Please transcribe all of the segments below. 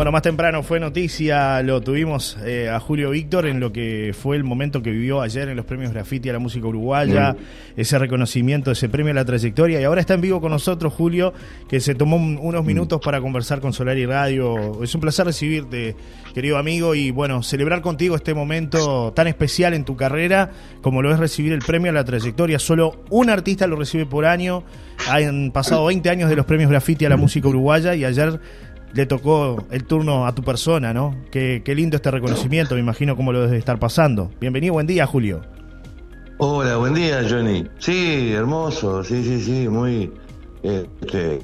Bueno, más temprano fue noticia, lo tuvimos eh, a Julio Víctor en lo que fue el momento que vivió ayer en los premios Graffiti a la música uruguaya, ese reconocimiento, ese premio a la trayectoria. Y ahora está en vivo con nosotros Julio, que se tomó un- unos minutos para conversar con Solar y Radio. Es un placer recibirte, querido amigo, y bueno, celebrar contigo este momento tan especial en tu carrera como lo es recibir el premio a la trayectoria. Solo un artista lo recibe por año. Han pasado 20 años de los premios Graffiti a la música uruguaya y ayer le tocó el turno a tu persona, ¿no? Qué, qué lindo este reconocimiento, me imagino cómo lo debe estar pasando. Bienvenido, buen día, Julio. Hola, buen día, Johnny. Sí, hermoso, sí, sí, sí, muy. este,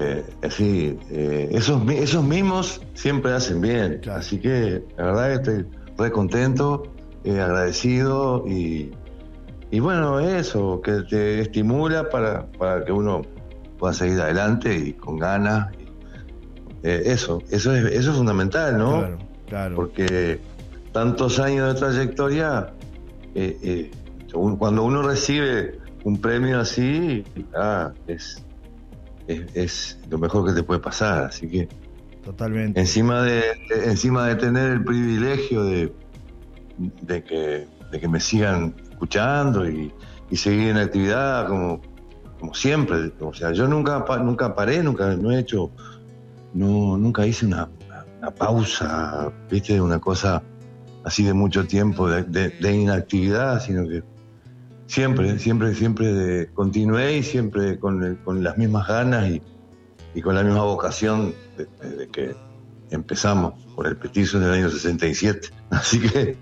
eh, sí, eh, esos, esos mimos siempre hacen bien. Claro. Así que la verdad que estoy re contento, eh, agradecido y, y bueno, eso, que te estimula para, para que uno pueda seguir adelante y con ganas. Eh, eso, eso es, eso es fundamental, ¿no? Claro, claro. porque tantos años de trayectoria, eh, eh, cuando uno recibe un premio así, ah, es, es, es lo mejor que te puede pasar. Así que Totalmente. encima de, de- encima de tener el privilegio de, de, que, de que me sigan escuchando y, y seguir en actividad como, como siempre. O sea, yo nunca, nunca paré, nunca no he hecho, no, nunca hice una, una pausa, viste, una cosa así de mucho tiempo de, de- de inactividad, sino que siempre, siempre, siempre de- continué y siempre con, las mismas ganas y, y con la misma vocación de, de- de que empezamos por el petizo en el año 67. Así que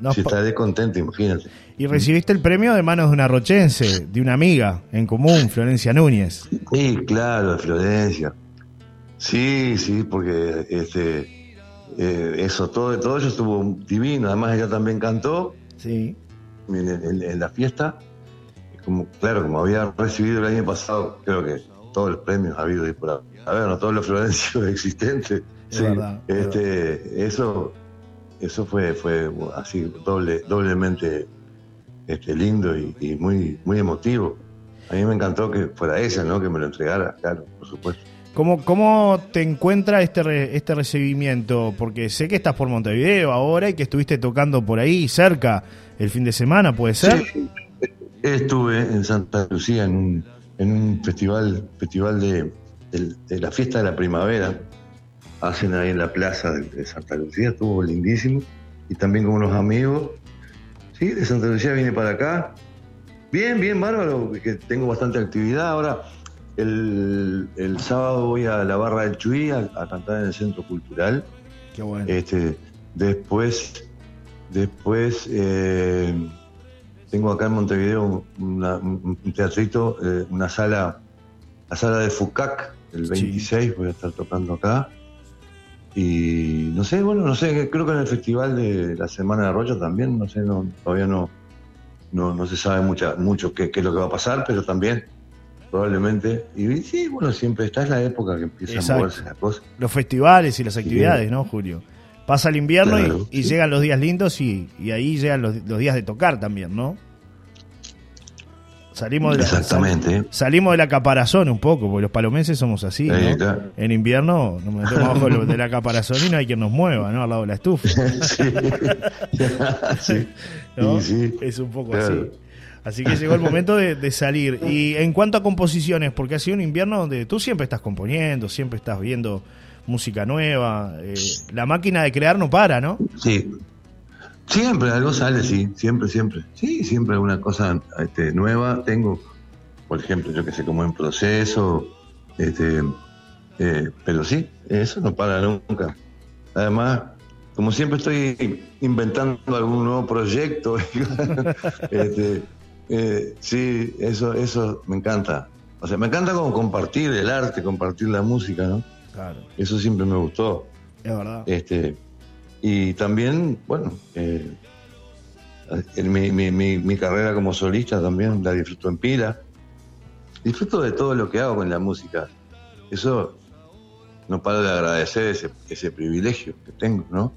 Nos si estaré contento, imagínate. Y recibiste el premio de manos de una rochense, de una amiga en común, Florencia Núñez. Sí, claro, Florencia. Sí, sí, porque este eh, eso, todo, todo eso estuvo divino. Además, ella también cantó Sí. en, en- en la fiesta. Como, claro, como había recibido el año pasado, creo que todos los premios ha habido y por haber, no todos los Florencios existentes. Es Sí, verdad, es este, eso, eso fue, fue así doble, doblemente este, lindo y, y muy, muy emotivo. A mí me encantó que fuera ella, ¿no? Que me lo entregara, claro, por supuesto. ¿Cómo, ¿Cómo te encuentra este, re- este recibimiento? Porque sé que estás por Montevideo ahora y que estuviste tocando por ahí cerca el fin de semana, ¿puede ser? Sí, estuve en Santa Lucía en un, en un festival, festival de, la fiesta de la primavera. Hacen ahí en la plaza de, de Santa Lucía, estuvo lindísimo. Y también con unos amigos. Sí, de Santa Lucía vine para acá. Bien, bien, bárbaro, que tengo bastante actividad. Ahora, el, el sábado voy a la Barra del Chuy a, a cantar en el Centro Cultural. Qué bueno. Este, después, después eh, tengo acá en Montevideo una- un, teatrito, eh, una sala, la sala de Fucac, el Sí. 26, voy a estar tocando acá. Y no sé, bueno, no sé, creo que en el festival de la Semana de Arroyo también, no sé, no, todavía no, no, no se sabe mucha, mucho qué, qué es lo que va a pasar, pero también probablemente. Y sí, bueno, siempre esta es la época que empieza Exacto. a moverse la cosa. Los festivales y las actividades, ¿no, Julio? Pasa el invierno y- Claro, y, sí. llegan los días lindos y, y ahí llegan los, los días de tocar también, ¿no? Salimos de la, Exactamente. sal- salimos de la caparazón un poco, porque los palomenses somos así, ¿no? Claro. En invierno nos metemos abajo de la caparazón y no hay quien nos mueva, ¿no? Al lado de la estufa, sí. sí. ¿no? Es un poco Claro. así. Así que llegó el momento de, salir. Y en cuanto a composiciones, porque ha sido un invierno donde tú siempre estás componiendo, siempre estás viendo música nueva, eh, la máquina de crear no para, ¿no? Sí. Siempre algo sale, sí, siempre, siempre. Sí, siempre alguna cosa este, nueva tengo. Por ejemplo, yo que sé, como en proceso. Este, eh, pero sí, eso no para nunca. Además, como siempre estoy inventando algún nuevo proyecto, este, eh, sí, eso, eso me encanta. O sea, me encanta como compartir el arte, compartir la música, ¿no? Claro, Eso siempre me gustó. es verdad. Este, y también, bueno, eh, en mi, mi- mi- mi carrera como solista también la disfruto en pila. Disfruto de todo lo que hago con la música. Eso no paro de agradecer ese, ese privilegio que tengo, ¿no?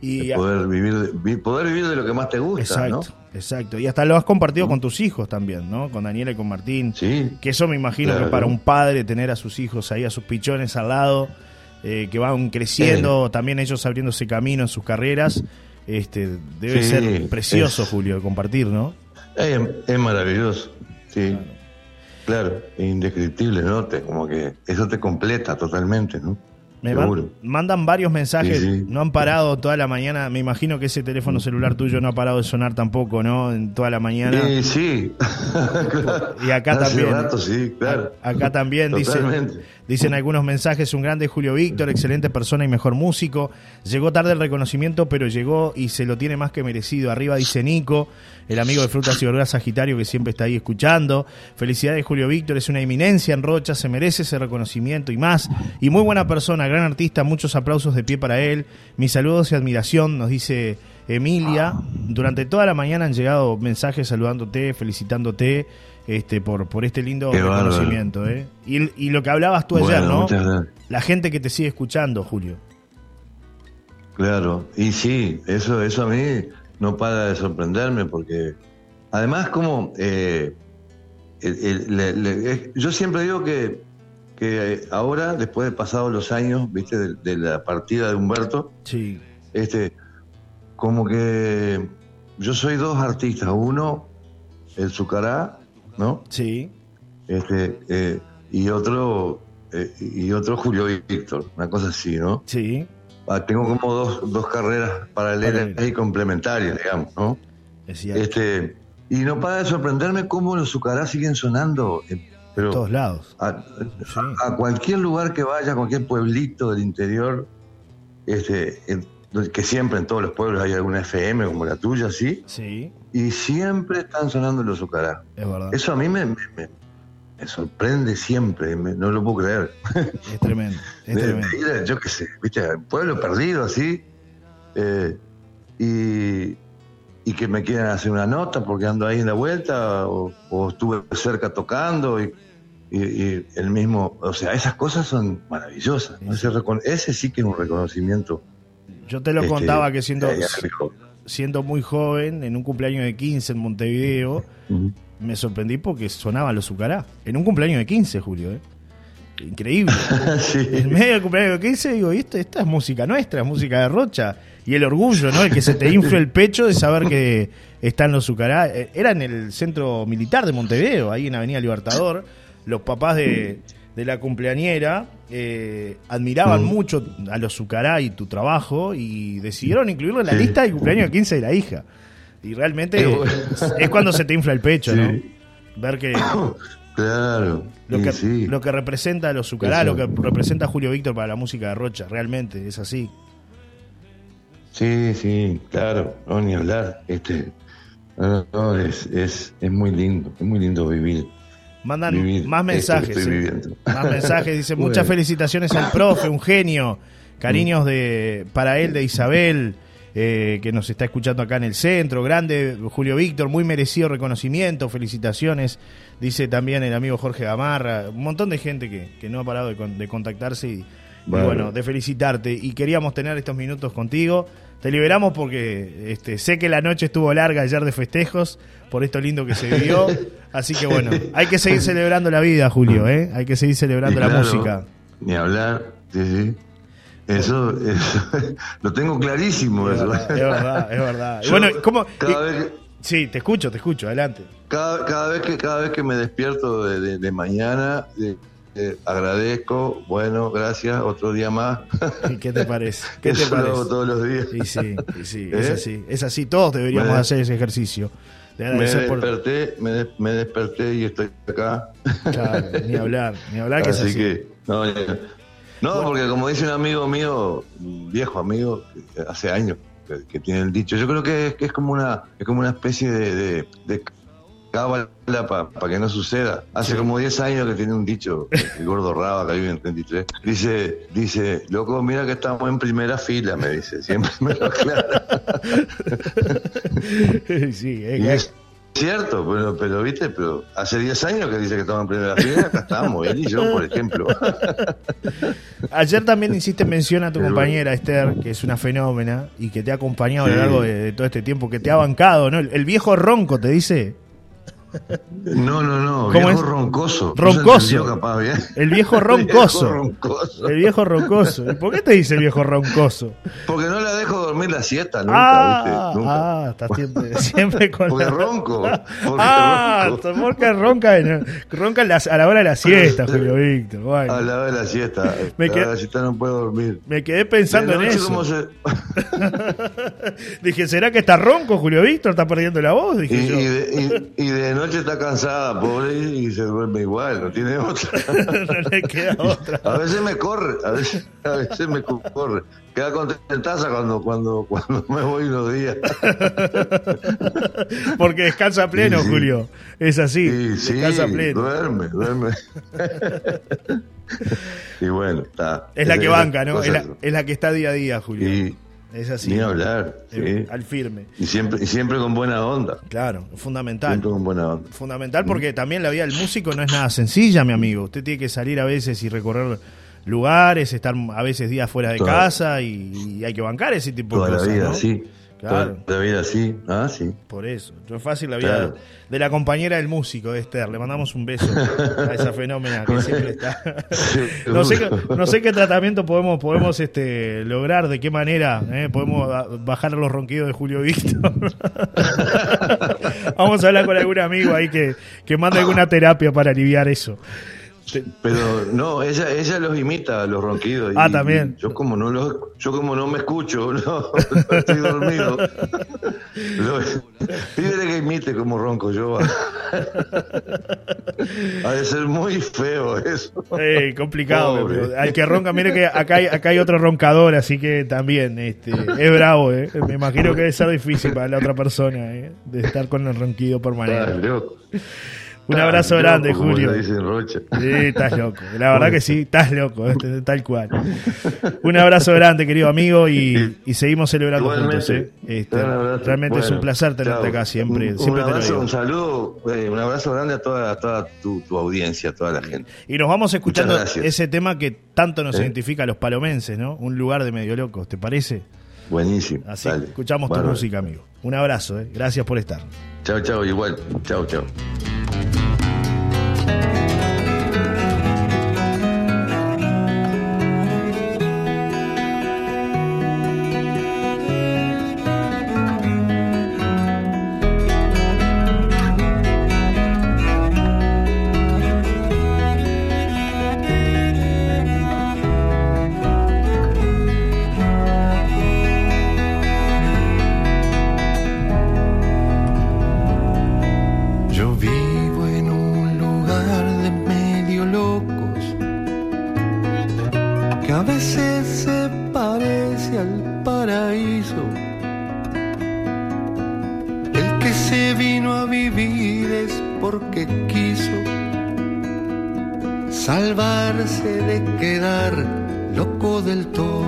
Y De poder vivir, de- vi- poder vivir de lo que más te gusta, exacto, ¿no? Exacto. Y hasta lo has compartido con tus hijos también, ¿no? Con Daniela y con Martín. Sí, Que eso me imagino Claro. que para un padre tener a sus hijos ahí, a sus pichones al lado, eh, que van creciendo, también ellos abriéndose camino en sus carreras. Este, debe ser precioso, Julio, compartir, ¿no? Es, maravilloso, sí. Claro. indescriptible, ¿no? como que eso te completa totalmente, ¿no? Me mandan varios mensajes, no han parado toda la mañana. Me imagino que ese teléfono celular tuyo no ha parado de sonar tampoco, ¿no? En toda la mañana. Sí, sí. Y acá también. Acá también dicen algunos mensajes, un grande Julio Víctor, excelente persona y mejor músico. Llegó tarde el reconocimiento, pero llegó y se lo tiene más que merecido. Arriba dice Nico, el amigo de Frutas y Verduras Sagitario que siempre está ahí escuchando. Felicidades Julio Víctor, es una eminencia en Rocha, se merece ese reconocimiento y más. Y muy buena persona, gran artista, muchos aplausos de pie para él. Mis saludos y admiración, nos dice Emilia. Durante toda la mañana han llegado mensajes saludándote, felicitándote este, por, por este lindo reconocimiento. ¿eh? Y, lo que hablabas tú ayer, ¿no? La gente que te sigue escuchando, Julio. Claro, y sí, eso, eso a mí no para de sorprenderme porque además como eh, yo siempre digo que, que ahora, después de pasados los años, viste, de, la partida de Humberto, sí. este, como que yo soy dos artistas, uno, el Zucará, ¿no? Sí. Este, eh, y otro, eh, y otro Julio Víctor, una cosa así, ¿no? Sí. Ah, tengo como dos, dos carreras paralelas y complementarias, digamos, ¿no? Este, y no para de sorprenderme cómo los Zucará siguen sonando. Eh, pero todos lados. A, cualquier lugar que vaya, a cualquier pueblito del interior, este, que siempre en todos los pueblos hay alguna FM como la tuya, ¿sí? Sí. Y siempre están sonando los Zucará. Es verdad. Eso a mí me, me, sorprende siempre, no lo puedo creer. Es tremendo. Es tremendo. yo qué sé, ¿viste? Pueblo perdido así. Eh, y, y que me quieran hacer una nota porque ando ahí en la vuelta o, estuve cerca tocando y, el mismo, o sea, esas cosas son maravillosas. Ese, sí que es un reconocimiento. Yo te lo este, contaba que siendo, siendo muy joven, en un cumpleaños de 15 en Montevideo, me sorprendí porque sonaban los Zucará. En un cumpleaños de 15, Julio, ¿eh? Increíble. En medio del cumpleaños de 15 digo, esta, esta es música nuestra, es música de Rocha y el orgullo, ¿no? El que se te infle el pecho de saber que están los Zucará. Eh, era en el centro militar de Montevideo, ahí en Avenida Libertador. Los papás de, la cumpleañera eh, admiraban mm. mucho a los y tu trabajo y decidieron incluirlo en la lista del cumpleaños 15 de la hija. Y realmente es, cuando se te infla el pecho, ¿no? Ver que. Claro. Lo que, lo que representa a los Zucará, lo que representa Julio Víctor para la música de Rocha, realmente es así. Sí, sí, claro, no, ni hablar. Este, no, es, es, es muy lindo, es muy lindo vivir. Mandan más mensajes. Más mensajes, dice, muchas felicitaciones al profe, un genio. Cariños de para él de Isabel, eh, que nos está escuchando acá en el centro. Grande Julio Víctor, muy merecido reconocimiento, felicitaciones. Dice también el amigo Jorge Gamarra, un montón de gente que, que no ha parado de, de contactarse y, bueno. de felicitarte. Y queríamos tener estos minutos contigo. Te liberamos porque este, sé que la noche estuvo larga ayer de festejos, por esto lindo que se vivió. Así que bueno, hay que seguir celebrando la vida, Julio, ¿eh? Hay que seguir celebrando la música. Ni hablar, sí, sí. Eso, lo tengo clarísimo. Es verdad, es verdad. bueno, ¿cómo? Sí, te escucho, te escucho, adelante. Cada, cada, vez, que, cada vez que me despierto de, de, mañana, agradezco, bueno, gracias, otro día más. ¿Y qué te parece? ¿Qué te parece? todos los días. Y sí, y sí, es ¿Eh? así, es así, todos deberíamos hacer ese ejercicio. me desperté, me, desperté y estoy acá. Claro, ni hablar, ni hablar que así es así. que, no, no porque como dice un amigo mío, un viejo amigo, hace años que, tiene el dicho, yo creo que es, que es como una es como una especie de cábala para que no suceda. Hace como 10 años que tiene un dicho, el gordo Raba que vive en 33. Dice, dice, loco, mira que estamos en primera fila, me dice, siempre me lo aclara. sí, es, cierto, pero, pero viste, pero hace 10 años que dice que estamos en primera fila, acá estamos, él y yo, por ejemplo. Ayer también hiciste mención a tu compañera Esther, que es una fenómena y que te ha acompañado a lo largo de, todo este tiempo, que te ha bancado, ¿no? el viejo ronco te dice. No, no, no, viejo roncoso. Roncoso. El viejo roncoso. El viejo roncoso. por qué te dice viejo roncoso? Porque no la dejo dormir la siesta nunca, ah, ¿viste? Nunca. Ah, estás siempre, siempre con porque ronco. Porque ah, porque ronca, ronca a la hora de la siesta, Julio Víctor. Bueno. A la hora de la siesta. Me quedé, la siesta no puedo dormir. Me quedé pensando en eso. Se... Dije, ¿será que está ronco Julio Víctor? ¿Está perdiendo la voz? Dije y, yo. Y, de, y, de, noche está cansada, pobre, y se duerme igual, no tiene otra. no le queda otra. A veces me corre, a veces, a veces me corre. Queda contentaza cuando, cuando, cuando me voy unos días. Porque descansa pleno, Julio. Es así. Sí, descansa pleno. Duerme, duerme. y bueno, está. Es la que banca, ¿no? Es la, es la, que está día a día, Julio. Y, es así. Ni hablar. Sí. Al firme. Y siempre, y siempre con buena onda. Claro, fundamental. Siempre con buena onda. Fundamental porque también la vida del músico no es nada sencilla, mi amigo. Usted tiene que salir a veces y recorrer lugares, estar a veces días fuera de casa y, hay que bancar ese tipo de cosas. La vida, ¿no? sí. Claro. Toda la vida sí. Ah, sí. Por eso. No es fácil la vida de la compañera del músico, de Esther. Le mandamos un beso a esa fenómena que siempre está. no, sé, no sé qué tratamiento podemos, podemos este, lograr, de qué manera eh, podemos bajar los ronquidos de Julio Víctor. Vamos a hablar con algún amigo ahí que, que mande alguna terapia para aliviar eso. Pero no, ella, ella los imita, los ronquidos. Ah, también. yo como no los, yo como no me escucho, no, estoy dormido. pídele que imite como ronco yo. ha de ser muy feo eso. Complicado. Al que ronca, mire que acá hay, acá hay otro roncador, así que también este, es bravo. Eh. Me imagino que debe ser difícil para la otra persona eh, de estar con el ronquido permanente. Un abrazo grande, Julio. Sí, estás loco. La verdad que sí, estás loco, este, tal cual. Un abrazo grande, querido amigo, y, seguimos celebrando juntos. ¿eh? Este, realmente es un placer tenerte acá siempre. Un, siempre abrazo, un saludo, eh, un abrazo grande a toda, tu, audiencia, a toda la gente. Y nos vamos escuchando ese tema que tanto nos ¿Eh? identifica a los palomenses, ¿no? Un lugar de medio locos, ¿te parece? Buenísimo. Así, escuchamos tu música, amigo. Un abrazo, ¿eh? gracias por estar. Chao, chao, igual. Chao, chao. que a veces se parece al paraíso. El que se vino a vivir es porque quiso salvarse de quedar loco del todo.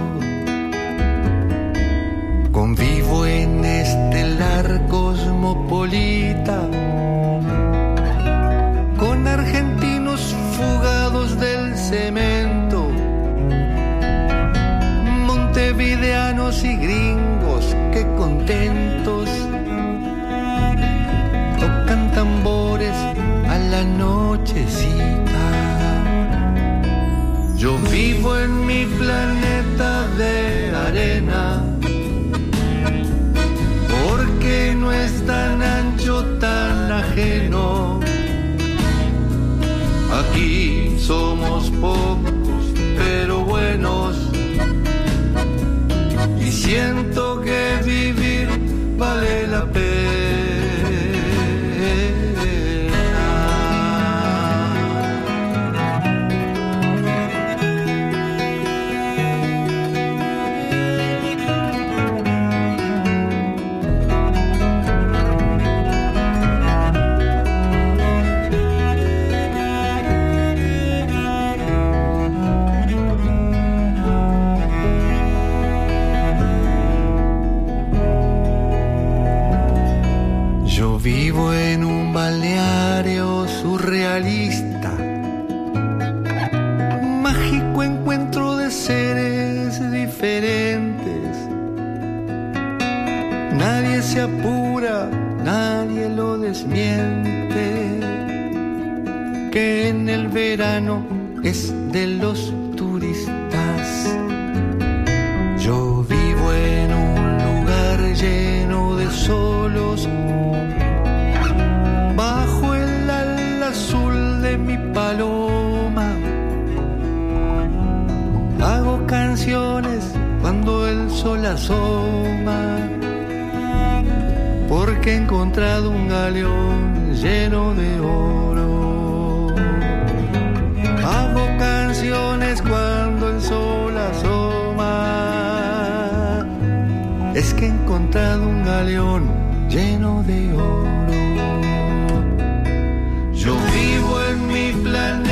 Convivo en este lar cosmopolita montevideanos y gringos, qué contentos. Tocan tambores a la nochecita. Yo vivo en mi planeta de arena, porque no es tan ancho, tan ajeno. Aquí somos pocos siento realista. Mágico encuentro de seres diferentes. Nadie se apura, nadie lo desmiente. Que en el verano es de los sol asoma, porque he encontrado un galeón lleno de oro. Hago canciones cuando el sol asoma, es que he encontrado un galeón lleno de oro. Yo vivo en mi plan